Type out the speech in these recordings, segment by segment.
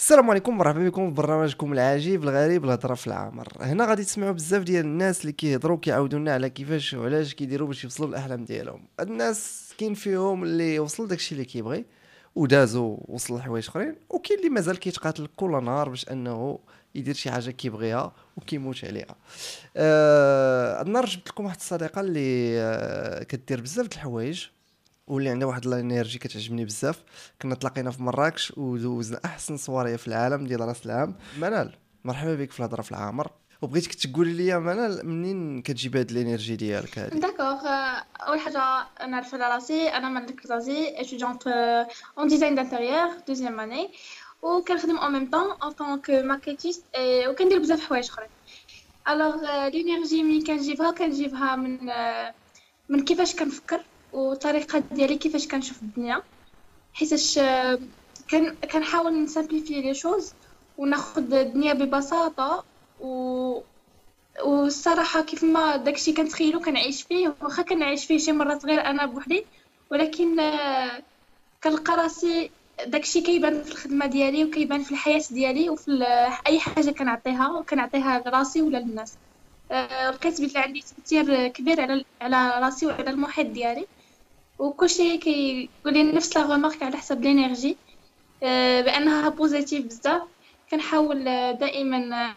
السلام عليكم مرحبا بكم في برنامجكم العجيب الغريب الهضرة في العامر هنا غادي تسمعوا بزاف ديال الناس اللي كيهضروا كيعاودوا لنا على كيفاش وعلاش كيديروا باش يوصلوا للأحلام ديالهم. الناس كاين فيهم اللي وصل داكشي اللي كيبغي ودازوا وصل لحوايج أخرين وكاين اللي مازال كيتقاتل كل نهار باش أنه يدير شي حاجة كيبغيها وكيموت عليها. آه النهار جبت لكم واحد الصديقة اللي آه كدير بزاف د الحوايج. واللي عندها واحد ال énergie كتعجبني بزاف. كنا تلاقينا في مراكش ودوزنا أحسن صواريه في العالم ديال راس العام. منال مرحبا بك في الهضرة في العامر. وبغيتك تقولي لي منال منين كتجيب هاد ال énergie ديالك هادي؟ d'accord أول حاجة نعرف على راسي أنا من كرزازي étudiante en design d'intérieur deuxième année وكنخدم en même temps en tant que marketiste وكندير بزاف حوايج أخرين. alors ال énergie ملي كنجيبها كنجيبها من من كيفاش كنفكر. والطريقة ديالي كيفاش كنشوف الدنيا. حيتاش كان كنحاول ن simplifier les choses وناخد الدنيا ببساطة و والصراحة كيف ما داكشي كنتخيلو كنعيش فيه واخا كنعيش فيه شي مرات غير أنا بوحدي ولكن كنلقى راسي داكشي كيبان في الخدمة ديالي وكيبان في الحياة ديالي وفي أي حاجة كنعطيها وكنعطيها لراسي ولا للناس. لقيت بلي عندي تاثير كبير على على راسي وعلى المحيط ديالي. وكلشي كيقول لي نفس la remarque على حسب l'énergie آه، بأنها positive بزاف. كنحاول دائما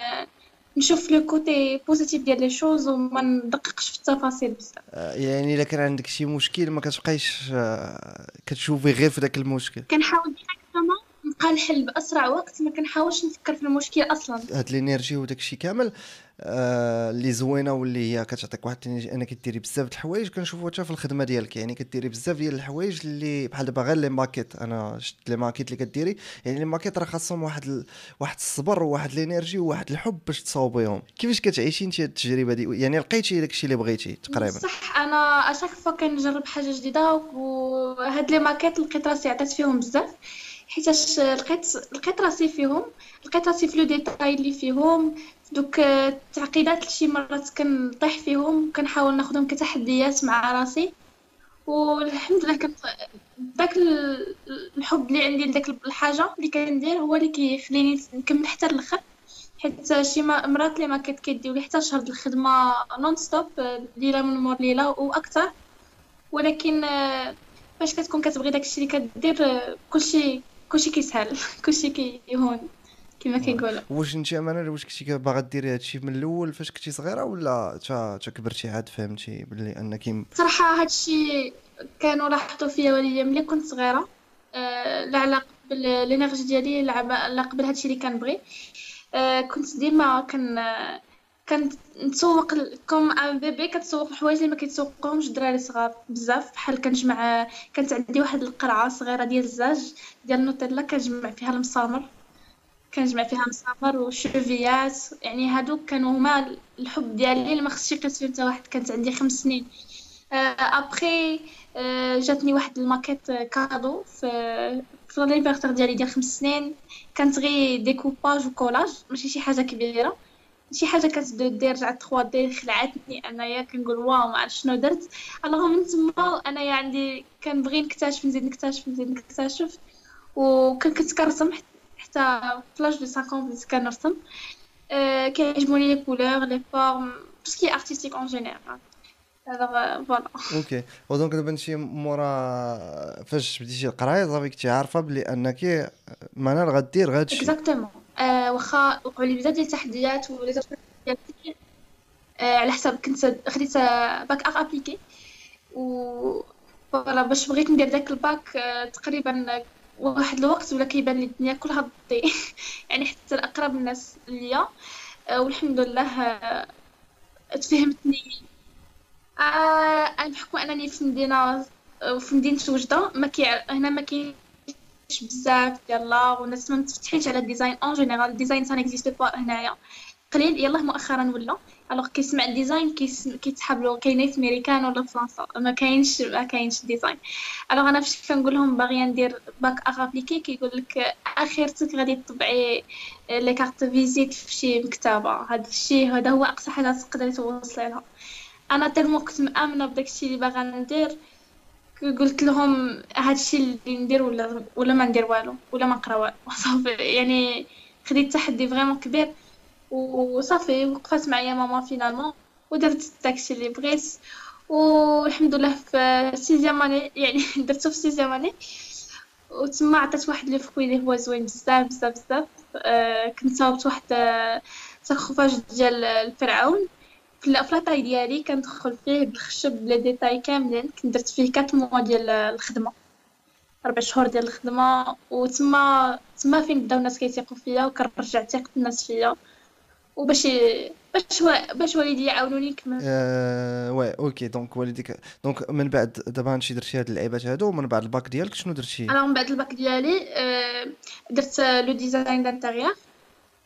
نشوف le côté positif ديال les choses وما ندققش في التفاصيل بزاف. آه، يعني إلا كان عندك شي مشكل ما كتبقايش آه، كتشوفي غير في داك المشكل. كنحاول directement نلقى الحل بأسرع وقت ما كنحاولش نفكر في المشكل أصلا. هاد ال énergie وداك الشيء كامل آه اللي زوينة واللي هي كتعطيك واحد انك ديري بزاف د الحوايج كنشوفوا حتى في الخدمة ديالك. يعني كديري بزاف ديال الحوايج اللي بحال دابا غير les maquettes. أنا شفت les maquettes اللي كديري يعني les maquettes راه خاصهم واحد ال... واحد الصبر وواحد ال énergie وواحد الحب باش تصاوبيهم. كيفاش كتعيشي انت التجربة دي؟ يعني لقيتي داك الشيء اللي بغيتي تقريبا؟ صح أنا à chaque fois كنجرب حاجة جديدة وهاد les maquettes لقيت راسي عطيت فيهم بزاف. حيتاش لقيت لقيت راسي فيهم لقيت راسي في les détails اللي فيهم. دوك التعقيدات شي مرات كنطيح فيهم كنحاول ناخذهم كتحديات مع راسي. والحمد لله كنت داك الحب اللي عندي لداك الحاجة اللي كندير هو اللي كيخليني نكمل حتى الآخر حيت شي مرات اللي ما كنت كيديو لي حتى شهر الخدمة non-stop ليله من مور ليلة وأكثر ولكن فاش كتكون كتبغي داكشي اللي كدير كلشي كلشي كيسهل كلشي كيهون كما كيقولوا. واش انت امانه واش كنتي باغا ديري هادشي من الأول فاش كنتي صغيرة ولا تا تا كبرتي عاد فهمتي بلي أنك صراحة هادشي كانوا لاحظوا فيا والديا ملي كنت صغيرة. آه لا علاقة بال énergie ديالي لا قبل هادشي اللي كنبغي آه كنت ديما كن كنتسوق comme un bébé كتسوق الحوايج اللي ما كيتسوقهمش الدراري صغار بزاف. بحال كنجمع كانت عندي واحد القرعة صغيرة ديال الزاج ديال النوتيلا كنجمع فيها المسامر. كنجمع فيها مسامر وشوفيات. يعني هادو كانوا هما الحب ديالي اللي ما خصش يقيس حتى واحد. كانت عندي خمس سنين. ابخي آه جاتني واحد ال maquette cadeau في في l'anniversaire ديالي ديال خمس سنين. كانت غير ديكوباج وكولاج ماشي شي حاجة كبيرة. شي حاجة كتدير رجعت 3 دي خلعتني أنايا كنقول واو ما عرفت شنو درت. الوغ من تما أنايا عندي كنبغي نكتشف نزيد نكتشف نزيد نكتشف. وكنت كنرسم حتى فلاش دو 50 بديت كنرسم. أه كيعجبوني لي كولور لي فورم باسكي ارتستيك اون جينيرال فوالا أوكي ودونك دابا انت مورا فاش بديتي القراية صافي كنتي عارفة بلي أنك منال غدير غادشي. exactement آه واخا وقعوا لي بزاف ديال التحديات ولي ديالي آه على حساب كنت خديت bac arts appliqués و voilà باش بغيت ندير داك الباك آه تقريبا واحد الوقت ولا كيبان لي الدنيا كلها ضدي. يعني حتى الاقرب الناس ليا. والحمد لله تفهمتني. آه بحكم أنني في مدينة في مدينة وجده ما كي هنا ما كاين بزاف يلا والناس ما متفتحينش على ال design. en général ال design ça n'existe pas هنايا. قليل يلا مؤخرا ولا. alors كيسمع ال design كيتحاب له كاينة في ميريكان ولا فرنسا. ما كاينش ما كاينش design alors أنا فاش كنقول لهم باغيه ندير bac appliqué كيقول لك اخرتك غادي تطبعي les cartes visite في شي مكتبة. هذا الشيء هذا هو أقصى حاجة تقدري توصلي لها. أنا tellement كنت مآمنة بداك الشيء اللي باغا ندير. قلت لهم هادشي اللي ندير ولا ولا ما ندير والو ولا ما نقرا والو. صافي يعني خديت تحدي vraiment كبير. وصافي وقفات معايا ماما finalement ودرت داكشي اللي بغيت. والحمد لله في sixième année يعني درتو في sixième année وتما عطات واحد le fruit اللي هو زوين بزاف بزاف بزاف. آه كنت صاوبت واحد sarcophage ديال الفرعون. في لاطاي ديالي كندخل فيه بالخشب ب les détails كاملين. كنت درت فيه 4 mois ديال الخدمة ربع شهور ديال الخدمة. وتما تما فين بداو الناس كيثيقوا فيا وكنرجع ثقه الناس فيا. وباش باش باش والدي يعاونوني نكمل آه oui OK. donc والديك donc من بعد دابا هادشي درتي هاد اللعيبات هادو ومن بعد الباك ديالك شنو درتي؟ أنا من بعد الباك ديالي آه درت le design d'intérieur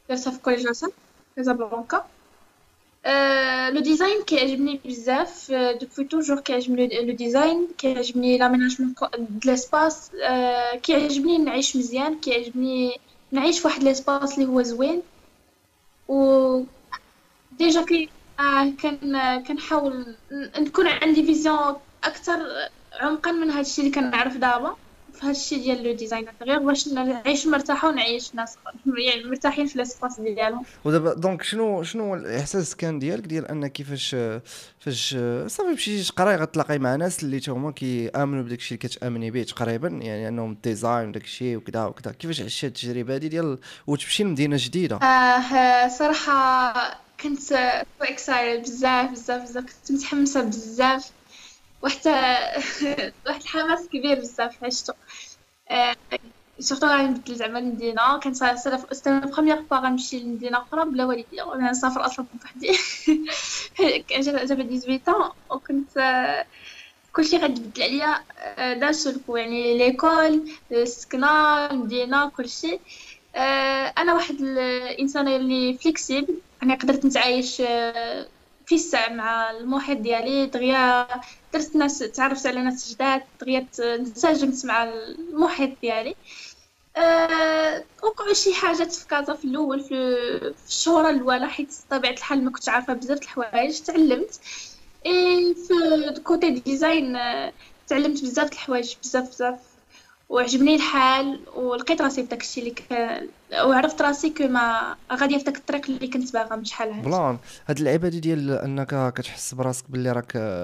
درتها في Collège LaSalle كازابلانكا. le design كيعجبني بزاف depuis toujours كيعجبني le design كيعجبني l'aménagement de l'espace كيعجبني نعيش مزيان كيعجبني نعيش فواحد l'espace اللي هو زوين و déjà كي كان كنحاول نكون عندي vision أكثر عمقا من هادشي اللي كنعرف دابا. في هادشي ديال le design. غير باش نعيش مرتاحة ونعيش ناس يعني مرتاحين في l'espace ديالهم. ودابا donc شنو شنو الإحساس كان ديالك ديال أن كيفاش فاش صافي مشيتي تقراي غتلاقاي مع ناس اللي هما كيآمنوا بداك الشيء اللي كتأمني به تقريبا؟ يعني أنهم design وداك الشيء وكذا وكذا. كيفاش عشتي التجربة هذه ديال وتمشي لمدينة جديدة؟ آه صراحة كنت excited بزاف بزاف بزاف. كنت متحمسة بزاف. وحتى واحد الحماس كبير بزاف عشتو surtout غادي نبدل زعما المدينة. كانت c'était la fois غنمشي لمدينة أخرى بلا والديا وأنا نسافر أصلا بوحدي جبت 18 وكنت كلشي غيتبدل عليا d'un seul coup يعني l'école السكنه المدينة كلشي أنا واحد الانسانه اللي flexible يعني قدرت نتعايش في الساعة مع المحيط ديالي دغيا درت ناس تعرفت على ناس جداد دغيا انسجمت مع المحيط ديالي. أه وقعوا شي حاجات في كازا في الأول في, الشهور الأولى حيت طبيعه الحال ما كنتش عارفة بزاف الحوايج تعلمت. في côté design تعلمت بزاف الحوايج بزاف بزاف. وعجبني الحال ولقيت راسي في داكشي اللي كان وعرفت راسي كما غاديه في داك الطريق اللي كنت باغا من شحال هادي Voilà. هاد اللعيبة دي ديال أنك كتحس براسك باللي راك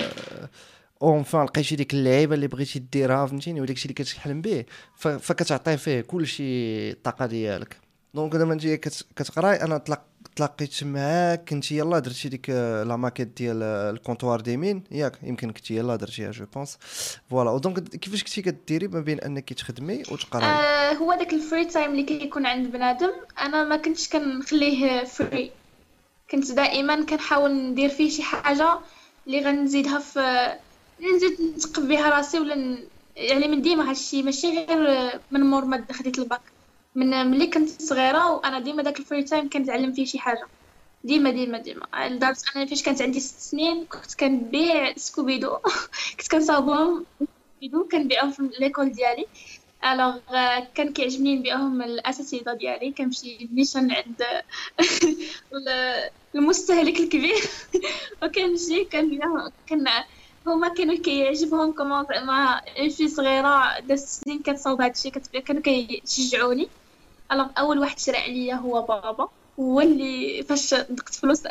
enfin لقيتي ديك اللعيبة اللي بغيتي ديرها فهمتيني؟ وداك الشيء اللي كتحلم به. فكتعطي فيه كلشي الطاقة ديالك. donc دابا انت كتقراي أنا طلق تلاقيت معاك كنتي يلاه درتي ديك la maquette ديال ال comptoir ديمين ياك يمكن كنتي يلاه درتيها je pense voilà donc كيفاش كنتي كديري ما بين انك تخدمي وتقراي آه هو داك ال free time اللي كيكون عند بنادم أنا ما كنتش كنخليه free كنت دائما كنحاول ندير فيه شي حاجة اللي غنزيدها في نزيد نثقف بها راسي ولا. يعني من ديما هادشي ماشي غير من مور ما خديت الباك. من ملي كنت صغيرة وأنا ديما داك ال free time كنتعلم فيه شي حاجة. ديما ديما ديما. لدرجة أنا فاش كانت عندي ست سنين كنت كنبيع scoubidou. كنت كنصاوبهم scoubidou كنبيعهم في l'école ديالي. alors كان كيعجبني نبيعهم الاساتذه ديالي. كنمشي نيشان عند المستهلك الكبير. وكنمشي كنبيع. كن هما كانوا كيعجبهم comment زعما في صغيرة د ست سنين كتصاوب هادشي كانوا كيشجعوني. alors أول واحد شجع عليا هو بابا هو اللي فاش ذقت فلوس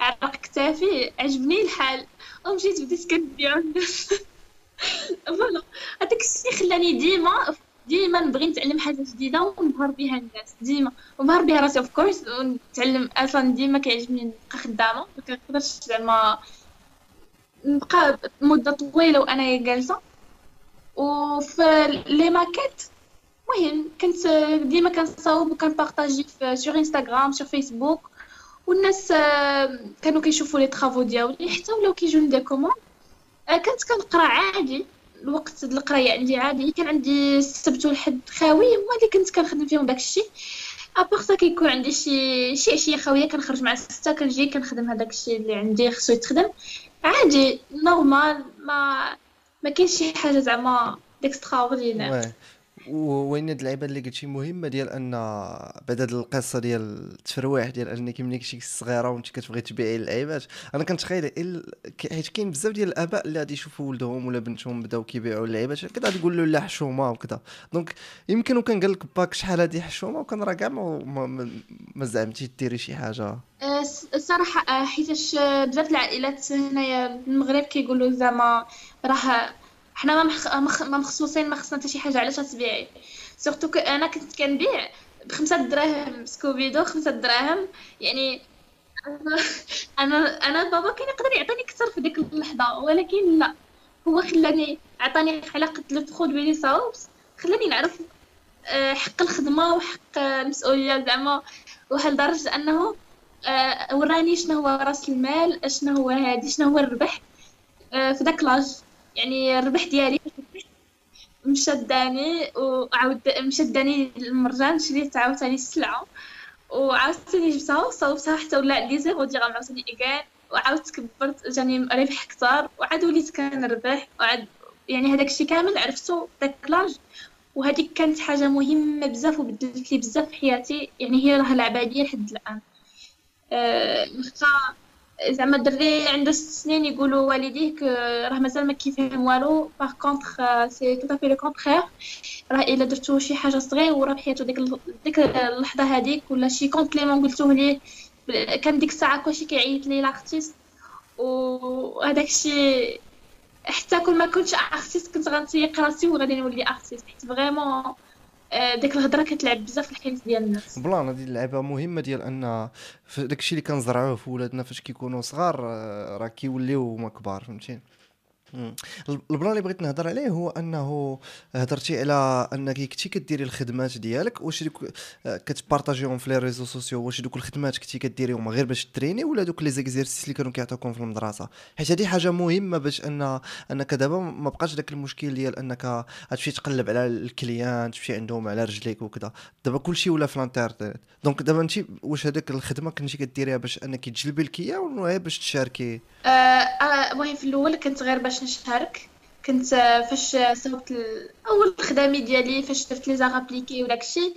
عرق كتافي عجبني الحال. ومشيت بديت كنبيع الناس voilà هذاك الشيء خلاني ديما ديما نبغي نتعلم حاجة جديدة ونظهر بها الناس ديما. ونظهر بها راسي of course ونتعلم. أصلا ديما كيعجبني نبقى خدامة ما كنقدرش زعما نبقى مدة طويلة وأنا جالسة. وفي les maquettes المهم كنت ديما كنصاوب وكنبارطاجي في sur انستغرام sur فيسبوك والناس كانوا كيشوفوا les travaux ديالي. حتى ولاو كيجوني des commandes كنت كنقرا عادي. الوقت د القرايه عندي عادي. كان عندي السبت والحد خاوي هما اللي كنت كنخدم فيهم داكشي سا كيكون عندي شي شي عشية خاوية كنخرج مع الستة كنجي كنخدم هذاك الشيء اللي عندي خصو يتخدم. عادي normal ما ما كاينش شي حاجة زعما d'extraordinaire وين هاد اللعيبة اللي قلتي مهمة ديال أن بعد هاد القصة ديال التفرويح ديال أنك ملي كنتي صغيره وأنت كتبغي تبيعي اللعيبات أنا كنتخيل حيت كاين بزاف ديال الآباء اللي غادي يشوفوا ولدهم ولا بنتهم بداو كيبيعوا اللعيبات كذا تقول له لا حشومة وكذا donc يمكن وكان قال لك باك شحال هادي حشومة وكان راه كاع ما, زعمتي ديري شي حاجة. أه، الصراحه أه، حيتاش بزاف العائلات هنايا المغرب كيقولوا زعما راه حنا ما مخصوصين ما خصنا حتى شي حاجة علاش تبيعي surtout أنا كنت كنبيع بخمسة دراهم scoubidou خمسة دراهم يعني أنا أنا بابا كان يقدر يعطيني أكثر في ديك اللحظة ولكن لا. هو خلاني عطاني علاقه لو تخود بيلي صوبس خلاني نعرف آه، حق الخدمة وحق المسؤولية زعما. وحال لدرجه أنه آه، وراني شنو هو رأس المال شنو هو هادي شنو هو الربح آه، في داك l'âge. يعني الربح ديالي مشداني وعاود مشداني المرجان شريت عاوتاني السلعة وعاوتاني جبتها وصوبتها حتى ولا عندي زيرو درهم عاوتاني اكان وعاود كبرت جاني ربح كثار وعاد وليت كنربح وعاد يعني هذاك الشيء كامل عرفتو داك لاج. وهذيك كانت حاجة مهمة بزاف وبدلت لي بزاف في حياتي يعني هي راه لعبة ليا لحد الآن. أه زعما الدري عنده ست سنين يقولوا والديه راه مازال ما كيفهم والو. par contre c'est tout à fait le contraire راه الا درتو شي حاجة صغيرة بحياتو ديك ديك اللحظة هذيك ولا شي compliment قلتوه ليه. كان ديك الساعة كلشي كيعيط لي l'artiste وهداك الشيء حتى كون ما كنتش artiste كنت غنسيق راسي وغادي نولي artiste حيت vraiment ديك الهضرة كتلعب بزاف في الحياة ديال الناس. بلان هذه اللعبة مهمة ديال أن داكشي اللي كنزرعوه في ولادنا فاش كيكونوا صغار آه، راه كيوليو هما كبار فهمتي البلان اللي بغيت نهضر عليه هو أنه هضرتي على أنك كنتي كديري الخدمات ديالك واش دوك كتبارطاجيهم في les réseaux sociaux واش دوك الخدمات كنتي كديريهم غير باش تريني ولا دوك les exercices اللي كانوا كيعطوكم في المدرسة؟ حيت هذه حاجة مهمة باش ان أنك دابا ما بقاش داك المشكل ديال أنك غتمشي تقلب على ال client تمشي عندهم على رجليك وكذا دابا كلشي ولا في الانترنت. donc دابا انت واش هذاك الخدمة كنتي كديريها باش أنك تجلبي لك اياه ولا باش تشاركي؟ آه، آه، المهم في الأول كنت غير باش نشارك. كنت فاش صوبت أول خدامي ديالي فاش درت les arabliqué وداكشي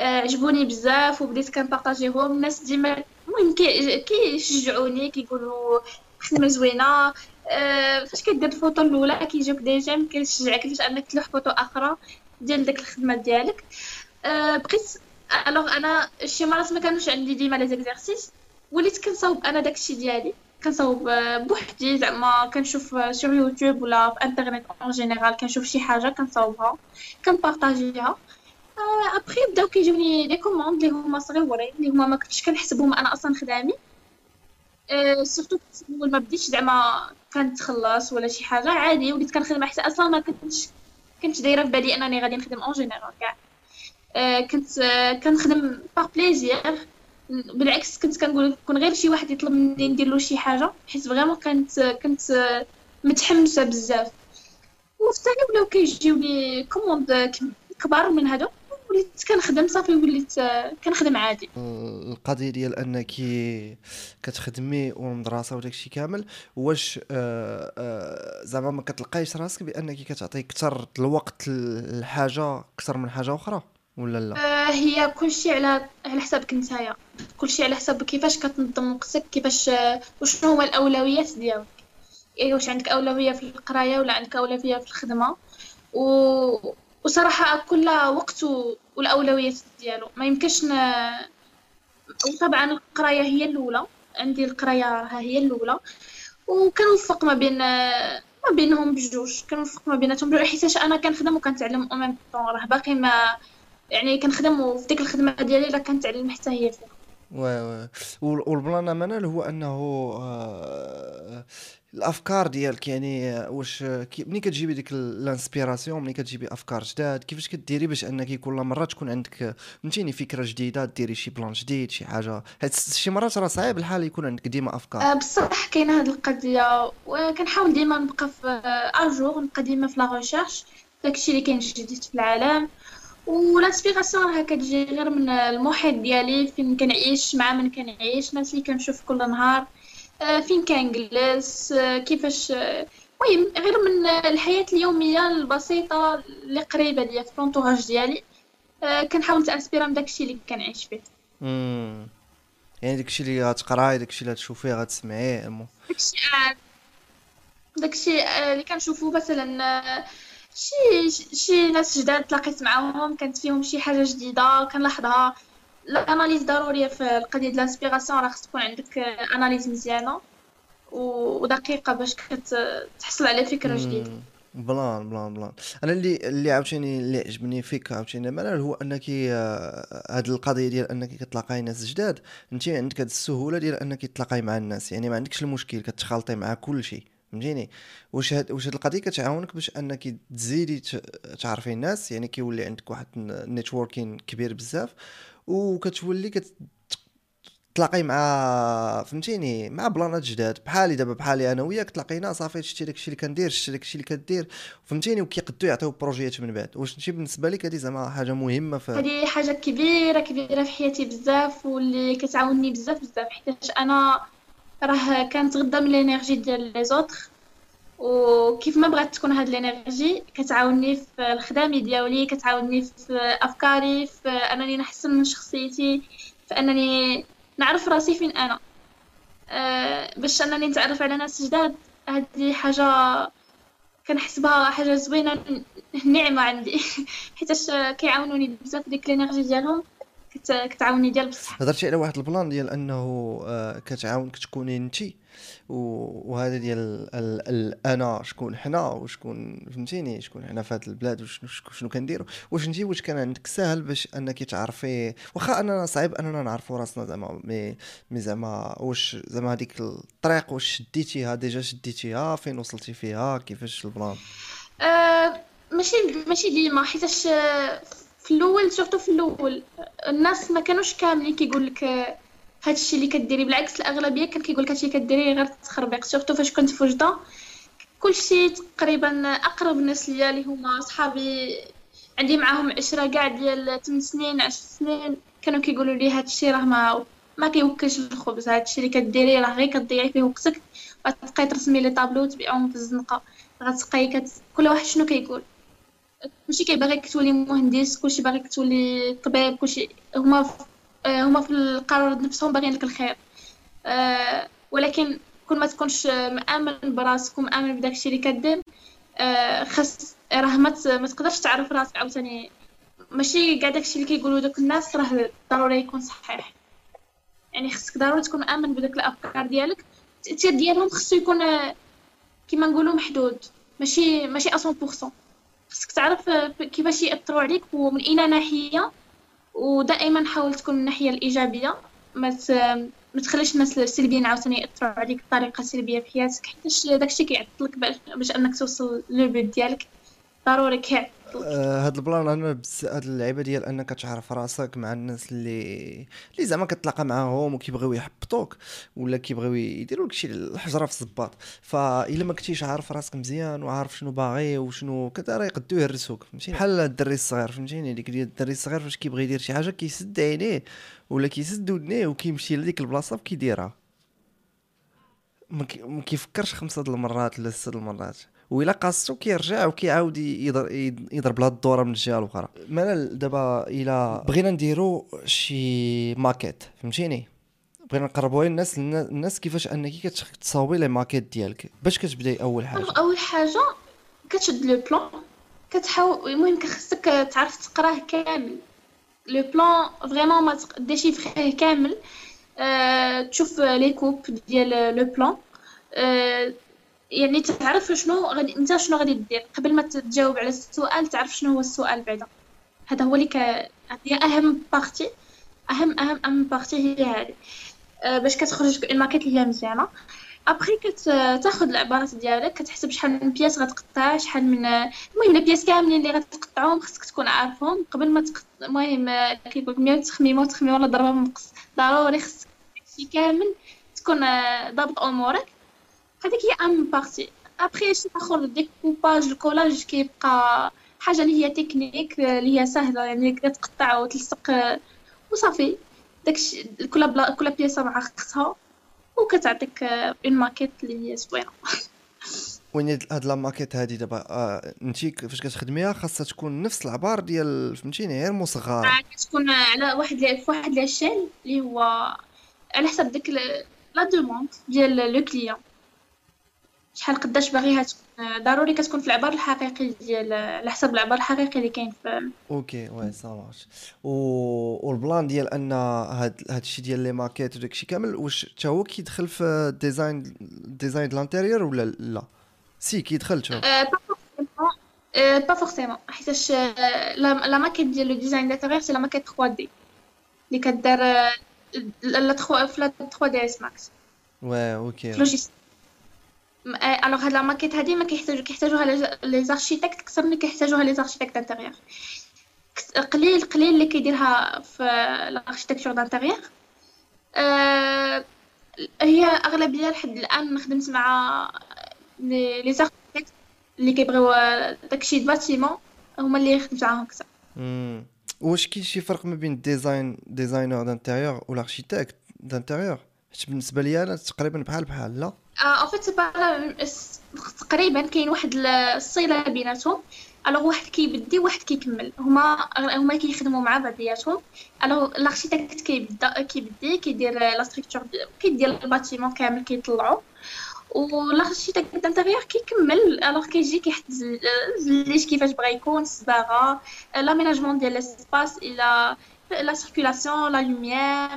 آه، عجبوني بزاف وبديت كنبارطاجيهم. الناس ديما المهم كيشجعوني كيقولوا خدمة زوينة آه، فاش كدير الفوطو الأولى كيجيوك des j'aime كيشجعك باش أنك تلوح فوطو آخرى ديال داك الخدمة ديالك. بقيت alors أنا شي مرات ما كانوش عندي ديما les exercices وليت كنصاوب أنا داكشي ديالي. كنصاوب بوحدي زعما كنشوف sur YouTube ولا في انترنت en général كنشوف شي حاجة كنصاوبها كنبارطاجيها. ابخي بداو كيجوني les commandes اللي هما صغيورين اللي هما ما كنتش كنحسبهم أنا أصلا خدامي. surtout اول ما بديتش زعما كنتخلص ولا شي حاجة عادي وليت كنخدم حتى أصلا ما كنتش كنت دايرة في بالي أنني غادي نخدم en général كاع. كنت كنخدم par plaisir بالعكس كنت كنقول كون غير شي واحد يطلب مني ندير له شي حاجة حيت vraiment كنت كنت متحمسة بزاف. وفي الثاني ولاو كيجيوني commandes كبار من هادو وليت كنخدم صافي وليت كنخدم عادي. القضية ديال أنك كتخدمي والمدرسة وداك الشيء كامل واش آه، آه، زعما ما كتلقايش راسك بأنك كتعطي أكثر الوقت لحاجة أكثر من حاجة أخرى؟ ولا لا؟ آه هي كلشي على على حسابك نتايا. كلشي على حساب كيفاش كتنظم وقتك؟ كيفاش وشنو هما الأولويات ديالك؟ يعني واش عندك أولوية في القراية ولا عندك أولوية في الخدمة؟ و... وصراحة كل وقت والأولويات ديالو. ما يمكنش ن... وطبعا القراية هي الأولى. عندي القراية راها هي الأولى. وكنوفق ما بين ما بينهم بجوج. كنوفق ما بيناتهم. حيتاش أنا كنخدم وكنتعلم. et même راه باقي ما يعني كنخدم وفي ديك الخدمة ديالي لا كنتعلم حتى هي. فيها oui oui والبلان منال هو أنه آه الأفكار ديالك يعني واش ملي كتجيبي ديك ال inspiration؟ ملي كتجيبي أفكار جداد؟ كيفاش كديري باش أنك كل مرة تكون عندك فهمتيني فكرة جديدة ديري شي بلان جديد شي حاجة؟ حيت شي مرات راه صعيب الحال يكون عندك ديما أفكار. بصح كاينة هاد القضية وكنحاول ديما نبقى à jour نبقى ديما في la recherche. داكشي اللي كاين جديد في العالم. وال inspiration راها كتجي غير من المحيط ديالي. فين كنعيش مع من كنعيش الناس اللي كنشوف كل نهار. آه، فين كنجلس آه، كيفاش المهم غير من الحياة اليومية البسيطة اللي قريبة ليا في لونطوراج ديالي آه، كنحاول نتانسبيرا من داكشي اللي كنعيش فيه. امم يعني داكشي اللي غتقراي داكشي اللي غتشوفيه غتسمعيه داكشي آه، داكشي آه، اللي كنشوفو مثلا آه، شي شي ناس جداد تلاقيت معاهم كانت فيهم شي حاجة جديدة كنلاحظها ال analyse ضرورية في القضية ديال ال inspiration راه خص تكون عندك analyse مزيانة ودقيقة باش كتحصل على فكرة جديدة. بلان بلان بلان. أنا اللي اللي عاوتاني اللي عجبني فيك عاوتاني منال هو أنك آه، هاد القضية ديال أنك كتلاقاي ناس جداد أنت عندك هاد السهولة ديال أنك تلاقاي مع الناس. يعني ما عندكش المشكل كتخالطي مع كل شيء. فهمتيني؟ واش هاد واش هاد القضية كتعاونك باش أنك تزيدي تعرفي الناس؟ يعني كيولي عندك واحد ال networking كبير بزاف وكتولي كت تلاقي مع فهمتيني؟ مع بلانات جداد. بحالي دابا بحالي أنا وياك تلاقينا صافي شتي داكشي اللي كندير شتي داكشي اللي كدير فهمتيني؟ وكيقدو يعطيو projets من بعد. واش انت بالنسبة لك هذه زعما حاجة مهمة في هذه حاجة كبيرة كبيرة في حياتي بزاف واللي كتعاوني بزاف بزاف حيتاش أنا راه كنتغذى من ال énergie ديال les autres. وكيف ما بغات تكون هاد ال énergie كتعاوني في الخدامي ديالي كتعاوني في أفكاري في أنني نحسن من شخصيتي في أنني نعرف راسي فين أنا. أه باش أنني نتعرف على ناس جداد هذه حاجة كنحسبها حاجة زوينة نعمة عندي. حيتاش كيعاونوني بزاف ديك ال énergie ديالهم. كتعاوني ديال بصح. هضرتي على واحد البلان ديال انه آه، كتعاونك تكوني انت وهذا ديال ال- ال- أنا شكون حنا وشكون فهمتيني؟ شكون حنا في هذه البلاد وشنو شنو كنديروا واش انت واش كان عندك؟ سهل باش انك تعرفي واخا اننا صعيب اننا نعرفوا راسنا زعما مي مي زعما واش زعما هذيك الطريق واش شديتيها déjà شديتيها فين وصلتي فيها كيفاش البلان؟ أه ماشي ماشي ديما حيتاش آه، في الأول surtout في الأول الناس ما كانوش كاملين كيقول لك هادشي اللي كديري بالعكس الأغلبية كان كيقول لك هادشي كديري غير تخربيق surtout فاش كنت في وجدة. كلشي تقريبا أقرب الناس ليا اللي هما صحابي عندي معاهم عشرة كاع ديال 8 سنين 10 سنين كانوا كيقولوا لي هادشي راه ما ما كيوكلش الخبز هادشي اللي كديري راه غير كتضيعي فيه وقتك غتبقاي ترسمي لي طابلو وتبيعهم في الزنقة غتبقاي كت... كل واحد شنو كيقول. كلشي كيبغيك تولي مهندس كلشي باغيك تولي طبيب كلشي هما. آه، هما في القرار نفسهم باغيين لك الخير. أه ولكن كل ما تكونش مآمن براسك ومآمن بداكشي اللي كدير أه خاص راه ما تقدرش تعرف راسك عاوتاني. ماشي كاع داكشي اللي كيقولوا دوك الناس راه ضروري يكون صحيح. يعني خصك ضروري تكون مآمن بداك الأفكار ديالك. التأثير ديالهم خصو يكون آه، كيما نقولوا محدود. ماشي ماشي 100% خصك تعرف كيفاش يأثروا عليك ومن أين ناحية ودائما حاول تكون من الناحية الإيجابية ما. ما تخليش الناس السلبيين عاوتاني يأثروا عليك بطريقة سلبية في حياتك حيتاش داكشي كيعطلك باش أنك توصل للبيت ديالك ضروري كيعطلك آه، هاد البلان أنا بس هاد اللعيبة ديال أنك تعرف راسك مع الناس اللي اللي زعما كتلاقى معاهم وكيبغيو يحبطوك ولا كيبغيو يديروا لك شي الحجرة في الزباط. فإلا ما كنتيش عارف راسك مزيان وعارف شنو باغي وشنو كذا راه يقدروا يهرسوك فهمتيني؟ بحال الدري الصغير فهمتيني؟ ديك ديال الدري الصغير فاش كيبغي يدير شي حاجة كيسد عينيه ولا كيسد ودنيه وكيمشي لديك البلاصة وكيديرها ما كي- ما كيفكرش خمسة د المرات ولا ستة د المرات. وإلا قاصتو كيرجع وكيعاود يضر- يض- يضرب لها الدورة من الجهة الأخرى. منال دابا إلا بغينا نديرو شي ماكيت فهمتيني؟ بغينا نقربوها للناس النا- الناس كيفاش أنك كتصاوبي les maquettes ديالك؟ باش كتبداي أول حاجة؟ أول حاجة كتشد le plan كتحاول المهم خصك تعرف تقراه كامل. le plan vraiment ما déchiffré كامل. أه تشوف les coupes ديال le plan. أه يعني تعرف شنو غادي انت شنو غادي دير؟ قبل ما تجاوب على السؤال تعرف شنو هو السؤال بعدا. هذا هو اللي ك... هي أهم partie اهم اهم أهم partie هي هذه. أه باش كتخرج الماكيت اللي هي مزيانة. ابخي كتاخذ العبارات ديالك كتحسب شحال من pièce غتقطع شحال من المهم les pièces كاملين اللي غتقطعهم خصك تكون عارفهم. قبل ما تقط... المهم كيقول لك 100 تخميمه وتخميمه ولا ضربه النقص ضروري خصك كامل تكون آه، ضابط أمورك. هذيك هي اهم partie après شي اخر découpage ال collage كيبقى حاجة اللي هي تكنيك اللي هي سهله يعني كتقطع وتلصق وصافي داكشي كل بلا كل pièce مع اختها وكتعطيك une maquette اللي هي زوينه وين هاد la maquette هادي دابا؟ آه انت فاش كتخدميها خاصها تكون نفس العبار ديال فهمتيني؟ غير مصغره آه، كتكون على واحد في واحد l'échelle اللي هو على حسب ديك la demande ديال le client. شحال قداش باغيها تكون ضروري كتكون في العبار الحقيقي ديال على حسب العبار الحقيقي اللي كاين في okay oui ça marche و... وال plan ديال أن هاد هاد الشيء ديال les maquettes وداك الشيء كامل واش حتى هو كيدخل في ال design ال design ديال ال intérieur ولا لا؟ si كيدخل حتى pas forcément حيتاش la maquette ديال le design d'intérieur c'est la maquette 3 D اللي كدار la 3 في la 3 DS Max oui okay. logistique. alors هاد la maquette هادي ما كيحتاجو كيحتاجوها les architectes أكثر من كيحتاجوها les architectes d'intérieur قليل قليل اللي كيديرها في l'architecture d'intérieur هي أغلبية لحد الآن خدمت مع les architectes اللي كيبغيو داكشي bâtiment هما اللي خدمت معاهم أكثر. واش كاين شي فرق ما بين ال design designer d'intérieur وال architecte d'intérieur حيت بالنسبة لي أنا تقريبا بحال بحال لا. en fait تقريبا كاين واحد الصلة بيناتهم. alors واحد كيبدي وواحد كيكمل. هما هما كيخدموا مع بعضياتهم. alors l'architecte كيبدا كيبدي كيدير la structure كيدير ال bâtiment كامل كيطلعو. وال architecte d'intérieur كيكمل. alors كيجي كيحط الزليش كيفاش بغا يكون الصباغة l'aménagement ديال l'espace إلى la circulation la lumière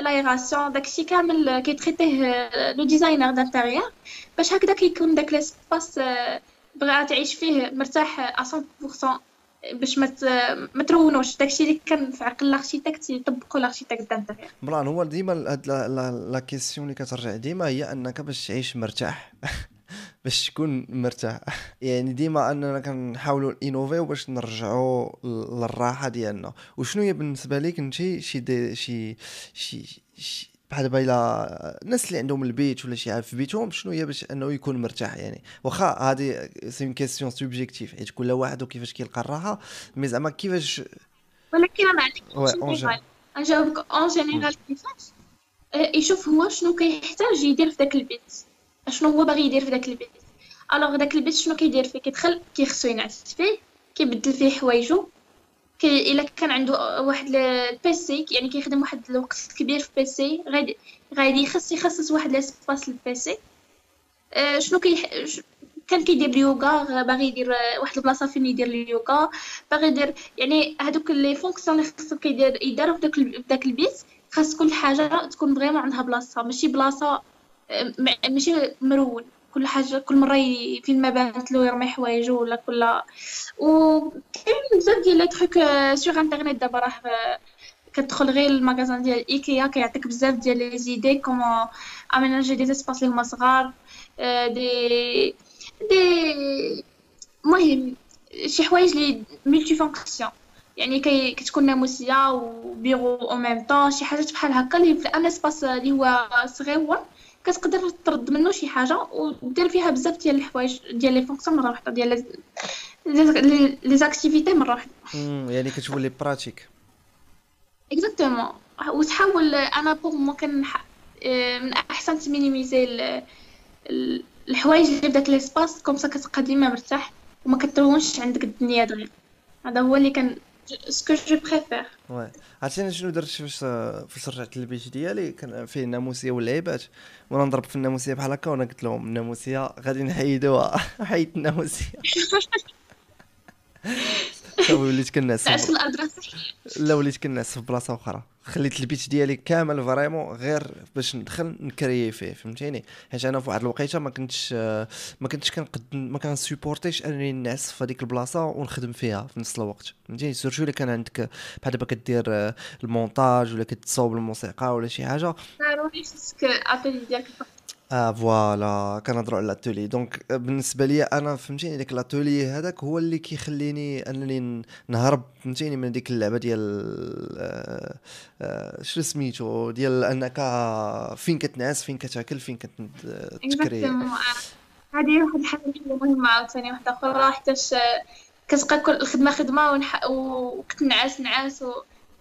l'aération داكشي كامل كي traité ه le designer d'intérieur باش هكذا كيكون داك l'espace بغا تعيش فيه مرتاح 100% باش ما ما ترونوش داكشي اللي كان في عقل ال architecte يطبقوا ال architecte d'intérieur بلان هو ديما هاد la question اللي كترجع ديما هي أنك باش تعيش مرتاح. باش تكون مرتاح. يعني ديما أننا كنحاولوا innover و باش نرجعوا للراحة ديالنا. وشنو هي بالنسبة لك أنت شي شي شي, شي بحال دابا إلا الناس اللي عندهم البيت ولا شي حاجة في بيتهم شنو هي باش أنه يكون مرتاح؟ يعني واخا هذه c'est une question subjective حيت كل واحد وكيفاش كيلقى الراحة mais زعما كيفاش؟ ولكن أنا عندي نجاوبك en général كيفاش؟ يشوف هو شنو كيحتاج يدير في داك البيت. شنو هو باغي يدير في داك البيت؟ alors داك البيت شنو كيدير فيه كيدخل كيخصو ينعس فيه كيبدل فيه حوايجو كي الا كان عنده واحد ال PC يعني كيخدم واحد الوقت كبير في PC غادي غادي يخص يخصص واحد l'espace لل PC شنو كي كان كيدير اليوغا باغي يدير واحد البلاصه فين يدير اليوغا باغي يدير يعني هادوك les fonctions اللي خصو كيدير يدارو في داك في داك البيت خاص كل حاجة تكون vraiment عندها بلاصه ماشي بلاصه ماشي مرون كل حاجة كل مرة فين ما بانت له يرمي حوايجو ولا كل وكاين بزاف ديال les trucs sur internet دابا راه كتدخل غير ال magasin ديال ايكيا كيعطيك بزاف ديال les idées comment aménager des espaces اللي هما صغار دي دي المهم شي حوايج les multi fonctions يعني كي كتكون ناموسية و bureau au même temps شي حاجات بحال هكا اللي في un espace اللي هو صغيور كتقدر ترد منه شي حاجة ودير فيها بزاف ديال الحوايج ديال les fonctions مرة واحدة ديال les activités مرة واحدة يعني كتولي pratique. exactement وتحاول أنا pour moi كان من أحسن ت minimiser الحوايج اللي بداك l'espace comme ça كتبقى ديما مرتاح وما كترونش عندك الدنيا دغيا هذا هو اللي كان ce que je préfère oui عرفتي شنو درت فاش فاش رجعت للبيت ديالي كان فيه الناموسية واللعيبات؟ وأنا نضرب في الناموسية بحال هكا وأنا قلت لهم الناموسية غادي نحيدوها. حيدت الناموسية. وليت كنعس لا وليت كنعس في بلاصة أخرى. خليت البيت ديالي كامل vraiment غير باش ندخل نكري فيه فهمتيني؟ حيت أنا في واحد الوقيتة ما كنتش ما كنتش كنقد ما كنسيبورتيش أنني نعس في هذيك البلاصة ونخدم فيها في نفس الوقت فهمتيني؟ surtout إلا كان عندك بحال دابا كدير المونتاج ولا كتصاوب الموسيقى ولا شي حاجة. ضروري خصك ديالك آه voilà كنهضروا على l'atelier. donc بالنسبة لي أنا فهمتيني داك l'atelier هذاك هو اللي كيخليني أنني نهرب فهمتيني من ديك اللعبة ديال آه آه شنو سميتو؟ ديال أنك فين كتنعس فين كتاكل فين كتكري هذه واحد الحاجة مهمة عاوتاني واحدة أخرى حيتاش كتبقى كل الخدمه خدمة ونح... وكتنعس نعاس و...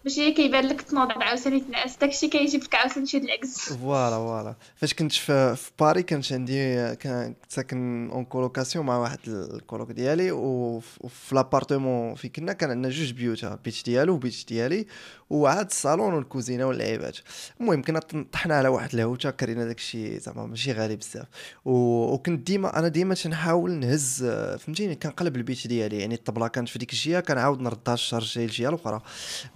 باش هي كيبان لك تنوض عاوتاني تنعس. داكشي كيجيب لك عاوتاني شي العكس. voilà voilà. فاش كنت في, في باري كانت عندي كنت ساكن en colocation مع واحد ال coloc ديالي وفي l'appartement في كنا كان عندنا جوج بيوت بيت ديالو وبيت ديالي. وعاد الصالون والكوزينة واللعيبات. المهم كنا طحنا على واحد الهوتة كرينا داكشي زعما ماشي غالي بزاف. وكنت ديما أنا ديما تنحاول نهز فهمتيني؟ كنقلب البيت ديالي. يعني الطبلة كانت في ديك الجهه كنعاود نردها الشهر الجاي الجهه الأخرى.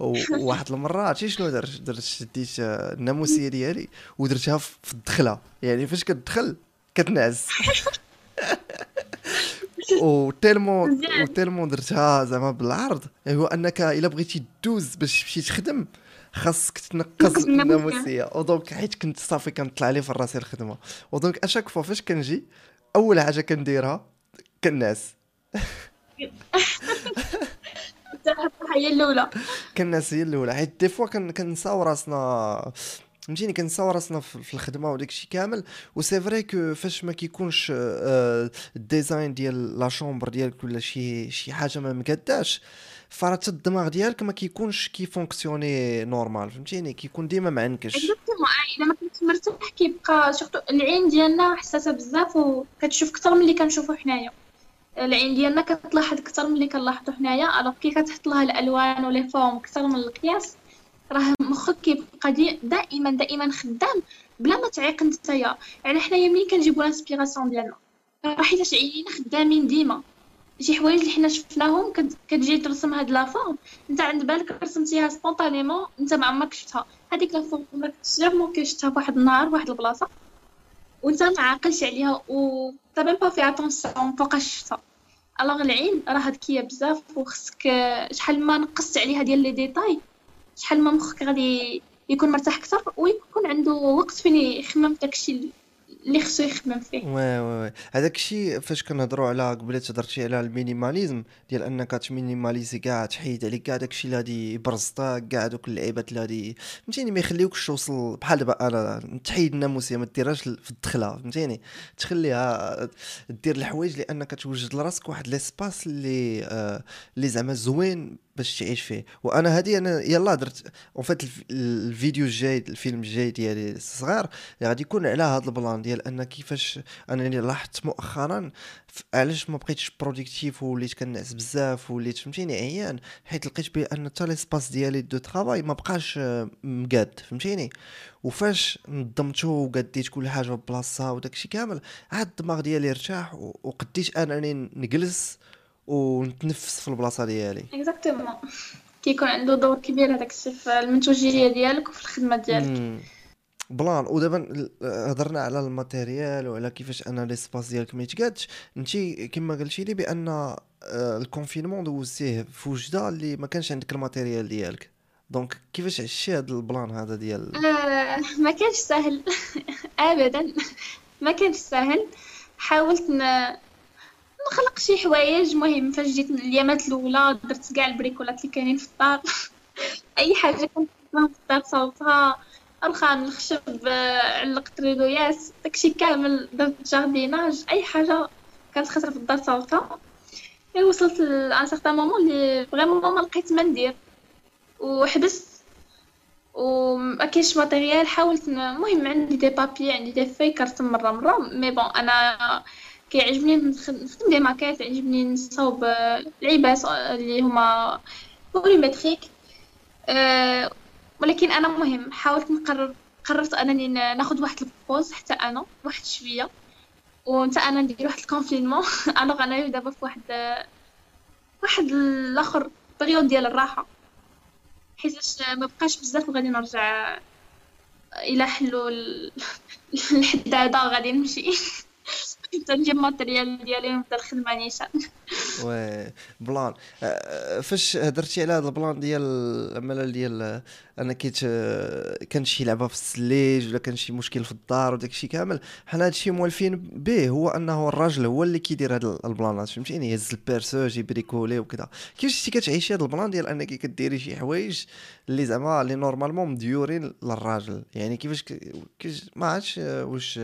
وواحد المرة عرفتي شنو درت؟ درت شديت الناموسية ديالي ودرتها في الدخلة. يعني فاش كتدخل كتنعس. و tellement و tellement درتها زعما بالعرض. هو أنك إلا بغيتي دوز باش تمشي تخدم خاصك تنقص الناموسية. و donc حيت كنت صافي كنطلع لي في راسي الخدمه و donc à chaque fois فاش كنجي أول حاجة كنديرها كنعس هي الأولى. كنعس هي الأولى. حيت des fois كنساو راسنا فهمتيني كنساو راسنا في الخدمة وداك الشيء كامل و c'est vrai que فاش ما كيكونش ال design ديال la chambre ديالك ولا شي شي حاجة ما مقداش فراه الدماغ ديالك ما كيكونش كيفونكسيوني normal فهمتيني؟ كيكون ديما معنكش الا ما كنتش مرتاح كيبقى surtout العين ديالنا حساسة بزاف وكتشوف أكثر من اللي كنشوفو حنايا. العين ديالنا كتلاحظ أكثر من اللي كنلاحظو حنايا alors que كتحط لها الألوان و les formes أكثر من القياس راه مخك كيبقى دائما دائما خدام بلا ما تعيق نتايا يعني حنايا ملي كنجيبو l'inspiration ديالنا؟ راه حيتاش عينينا خدامين ديما. شي حوايج اللي حنا شفناهم كتجي ترسم هاد la forme انت عند بالك رسمتيها spontanément انت ما عمرك شفتها. هذيك la forme راك sûrement شفتها فواحد النهار واحد البلاصة. وانت ما عاقلش عليها و تا même pas fait attention فوقاش شفتها. alors العين راه ذكية بزاف وخصك شحال ما نقصت عليها ديال les détails شحال ما مخك غادي يكون مرتاح أكثر ويكون عنده وقت فين يخمم داكشي اللي خصو يخدم فيه. oui oui oui. هذاك الشيء فاش كنهضروا على قبيله هضرتي على ال minimalisme ديال أنك تمينيماليزي كاع تحيد عليك كاع داكشي اللي غادي يبرزطك كاع دوك اللعيبات اللي غادي فهمتيني؟ ما يخليوكش توصل بحال دابا أنا تحيد الناموسيه ما ديرهاش في الدخلة فهمتيني؟ تخليها دير الحوايج لأنك توجد لراسك واحد l'espace اللي آه اللي زعما زوين باش تعيش فيه. وأنا هذه أنا يلا درت en fait الفيديو الجاي الفيلم الجاي ديالي الصغير غادي يكون على هذا ال plan ديال أن كيفاش انني لاحظت مؤخرا علاش ما بقيتش productif وليت كنعس بزاف وليت فهمتيني؟ عيان حيت لقيت بأن حتى l'espace ديالي de travail ما بقاش مقاد فهمتيني؟ وفاش نظمتو وقديت كل حاجة بلاصتها وداكشي كامل عاد الدماغ ديالي ارتاح وقديت أنني نجلس ونتنفس في البلاصة ديالي. exactement كيكون عنده دور كبير هذاك الشيء في المنتوجية ديالك وفي الخدمة ديالك. plan. ودابا هضرنا على ال matériel وعلى كيفاش أنا l'espace ديالك ما يتقادش. انت كما قلتي لي بأن آه، ال confinement دوزتيه في وجدة اللي ما كانش عندك ال matériel ديالك. donc كيفاش عشتي هذا ال plan هذا ديال؟ آه ما كانش سهل. ابدا. ما كانش سهل. حاولت نخلق شي حوايج مهم. فاش جيت اليامات الأولى درت كاع البريكولات اللي كاينين في الدار. أي حاجة كنت في الدار صوبتها الخان الخشب علقت ريدويات داكشي كامل درت جارديناج. أي حاجة كانت خاسره في الدار صوبتها اي وصلت لأن سيغتان مومون اللي فريمون ما لقيت ما ندير. وحبست. وما كاينش ماتيريال. حاولت المهم عندي دي بابي عندي دي في كرتم مرة مرة. مي بون أنا كيعجبني نخدم des maquettes يعجبني نصاوب لعيبات اللي هما volumétriques أه ولكن أنا مهم حاولت نقرر قررت أنني ناخذ واحد ال pause حتى أنا واحد شوية. وانت أنا ندير واحد confinement. أنا أنا دابا في واحد واحد الآخر période ديال الراحة. حيت ما بقاش بزاف وغادي نرجع إلى حلو الحدادة غادي نمشي. تنجيب matériel ديالي ونبدا الخدمه نيشان oui plan فاش هضرتي على هذا ال plan ديال الملل ديال أنا كيت كان شي لعبه في السليج ولا كان شي مشكل في الدار وداك الشيء كامل. حنا هادشي موالفين به هو أنه الراجل هو اللي كيدير هاد البلانات فهمتيني يهز ال perceuse يبريكولي وكذا كيفاش انت كتعيشي هاد ال plan ديال أنك كديري شي حوايج اللي زعما اللي normalement مديورين للراجل؟ يعني كيفاش كيفاش ما عرفتش واش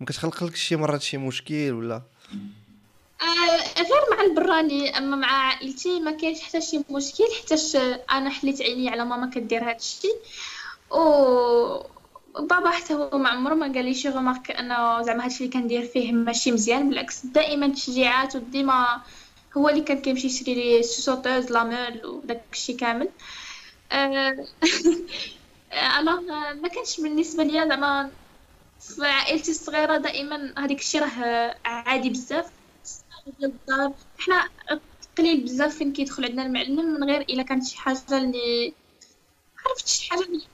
ما كتخلق لك شي مرات شي مشكل ولا؟ آه، غير مع البراني أما مع عائلتي ما كاينش حتى شي مشكل حيتاش أنا حليت عيني على ماما كدير هذا الشيء و بابا حتى هو ما عمره ما قال لي شي remarque أنه زعما هادشي اللي كندير فيه ماشي مزيان بالعكس دائما تشجيعات وديما هو اللي كان كيمشي يشري لي سوسوتوز لامول وداك الشيء كامل. أه... ما كانش بالنسبة ليا زعما في عائلتي الصغيرة دائما هذيك الشيء راه عادي بزاف. ديال الدار حنا قليل بزاف فين كيدخل عندنا المعلم من غير إلا كانت شي حاجة اللي عرفت شي حاجة اللي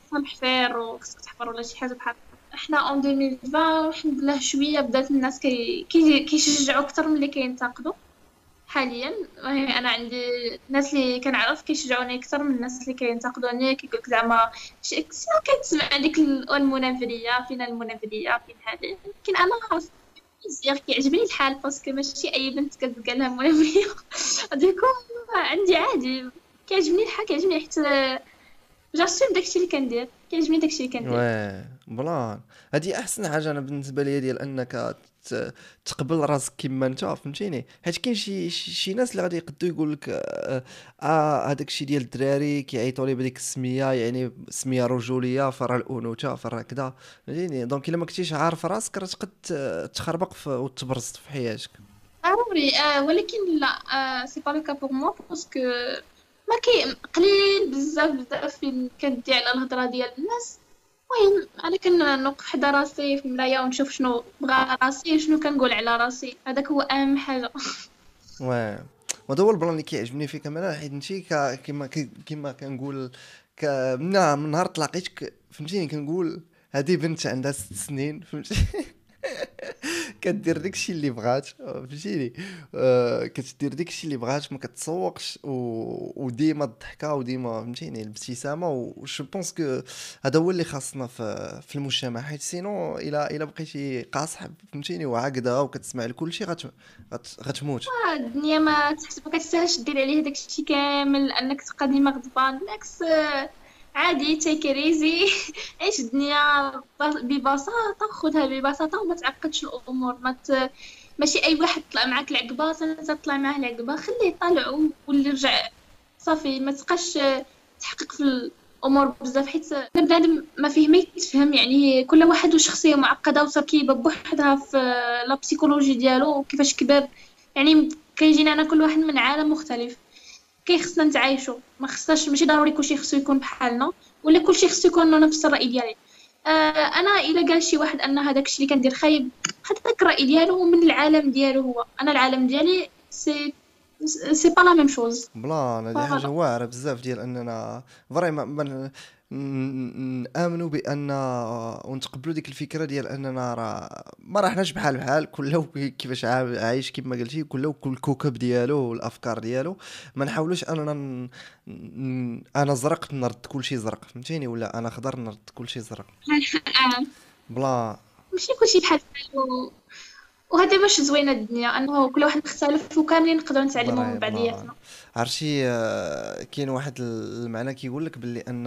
صالح خير وخصك تحضر ولا شي حاجة بحال. إحنا en 2020 الحمد لله شوية بدات الناس كي كيشجعوا أكثر من اللي كينتقدوا. حاليا. أنا عندي الناس اللي كنعرف كيشجعوني أكثر من الناس اللي كينتقدوني كيقول لك زعما شنو كتسمع ديك المنافرية فين المنافرية فين هذه؟ لكن أنا مزيان كيعجبني الحال parce que ماشي أي بنت كتلقى لها منافريه ديكو عندي عادي. كيعجبني الحال كيعجبني حتى j'assume داكشي اللي كندير كيعجبني داكشي اللي كندير. واه بلان. هادي أحسن حاجة أنا بالنسبة لي ديال أنك تقبل راسك كيما انت فهمتيني؟ حيت كاين شي شي ناس اللي غادي يقدو يقول لك آه, آه هذاك الشيء ديال الدراري كيعيطوا لي بديك السمية يعني سمية رجولية فرا الأنوثة فرا كذا فهمتيني؟ donc إلا ما كنتيش عارف راسك راه تقد تخربق وتبرز في حياتك. ضروري آه ولكن لا آه c'est pas le cas pour moi parce que ما كاين قليل بزاف بزاف فين كندي على الهضرة ديال الناس. المهم أنا كنوقف حدا راسي في المرايه ونشوف شنو بغا راسي شنو كنقول على راسي. هذاك هو أهم حاجة. واه. وهذا هو البلان اللي كيعجبني فيك أنا حيت انت كيما كيما كنقول من نهار تلاقيتك فهمتيني كنقول هذه بنت عندها ست سنين فهمتي كدير داكشي اللي بغات فهمتيني؟ آه كتدير داكشي اللي بغات ما كتسوقش و... وديما الضحكة وديما فهمتيني الابتسامة و je pense que هذا هو اللي خاصنا في, في المجتمع. حيت sinon إلا إلا بقيتي قاصح فهمتيني وعاقدة وكتسمع لكل شيء غت... غت... غتموت. آه، الدنيا ما ما كتسهلش دير عليه داكشي كامل أنك تبقى ديما غضبان. بالعكس آه، عادي take easy عيش الدنيا؟ ببساطة خذها ببساطة وما تعقدش الأمور. ما ت... ماشي أي واحد طلع معاك العقبة تطلع معاه العقبة. خليه يطلع واللي رجع. صافي ما تبقاش تحقق في الأمور بزاف حيت بنادم ما فيه ما يتفهم. يعني كل واحد وشخصية معقدة وتركيبه بوحدها في لا بسيكولوجي ديالو وكيفاش كبر. يعني كيجينا أنا كل واحد من عالم مختلف. كي خصنا نتعايشوا ما خصناش ماشي ضروري كلشي خصو يكون بحالنا ولا كلشي خصو يكون نفس الرأي ديالي. آه أنا إلا قال شي واحد أن هذاك الشيء اللي كندير خايب هذاك الراي ديالو من العالم ديالو هو. أنا العالم ديالي c'est c'est pas la même chose بلان هذه حاجة واعره بزاف ديال اننا vraiment نامنوا بان ونتقبلوا ديك الفكرة ديال اننا راه ما رحناش بحال بحال كل كيفاش عايش كما قلتي كل كل الكوكب ديالو والافكار ديالو ما نحاولوش اننا ن... أنا زرق نرد كل شيء زرق فهمتيني ولا أنا خضر نرد كل شيء زرق بلا ماشي كلشي بحال بحال وهذا باش زوينة الدنيا أنه كل واحد مختلف وكاملين نقدروا نتعلموا من بعضياتنا عرفتي آه، كاين واحد المعنى كيقول لك باللي أن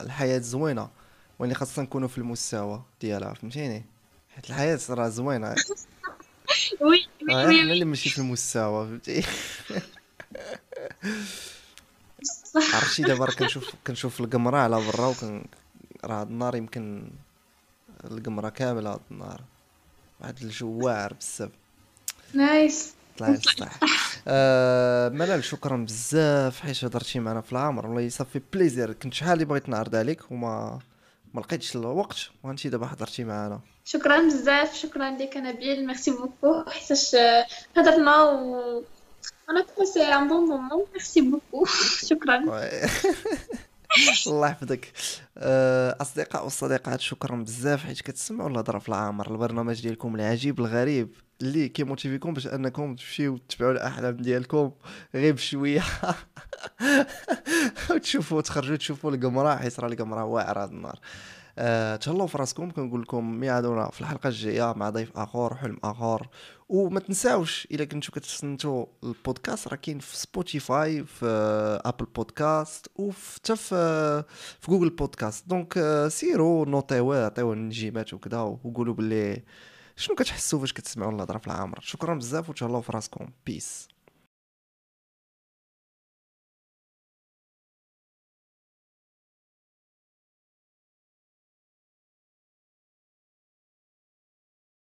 الحياة زوينة وإني خاصنا نكونوا في المستوى ديالها فهمتيني؟ حيت الحياة راه زوينة. وي وي آه، إحنا اللي ماشي في المستوى فهمتي؟ عرفتي دابا كنشوف كنشوف القمرة على برا وكن راه هاد النهار يمكن القمرة كاملة هاد النهار. واحد الجو واعر بزاف. nice. الله يصلح آه ملال شكرا بزاف حيت هضرتي معنا في العامر. والله ça fait plaisir. كنت شحال اللي بغيت نعرض عليك وما ما لقيتش الوقت. وانت دابا حضرتي معنا. شكرا بزاف. شكرا لك نبيل merci beaucoup. حيتاش هضرنا و on a passé un bon moment. merci beaucoup. شكرا. الله يحفظك. آه، أصدقاء والصديقات شكرا بزاف حيت كتسمعوا الهضره في العامر البرنامج ديالكم العجيب الغريب اللي كي motive كم باش أنكم تمشيو تتبعوا الأحلام ديالكم غير بشوية. وتشوفوا تخرجوا تشوفوا القمرة حيت راه القمرة واعرة هذا النهار أه تهلاو في راسكم كنقول لكم ميعادنا في الحلقة الجاية مع ضيف آخر حلم آخر. وما تنساوش إلا كنتو كتسنتو البودكاست راه كاين في Spotify في Apple Podcast وحتى في في Google Podcast donc سيروا نوطيوه عطيوه النجيمات وكذا وقولوا باللي شنو كتحسوا فاش كتسمعوا الهضره في العامر. شكرا بزاف وتهلاو في راسكم peace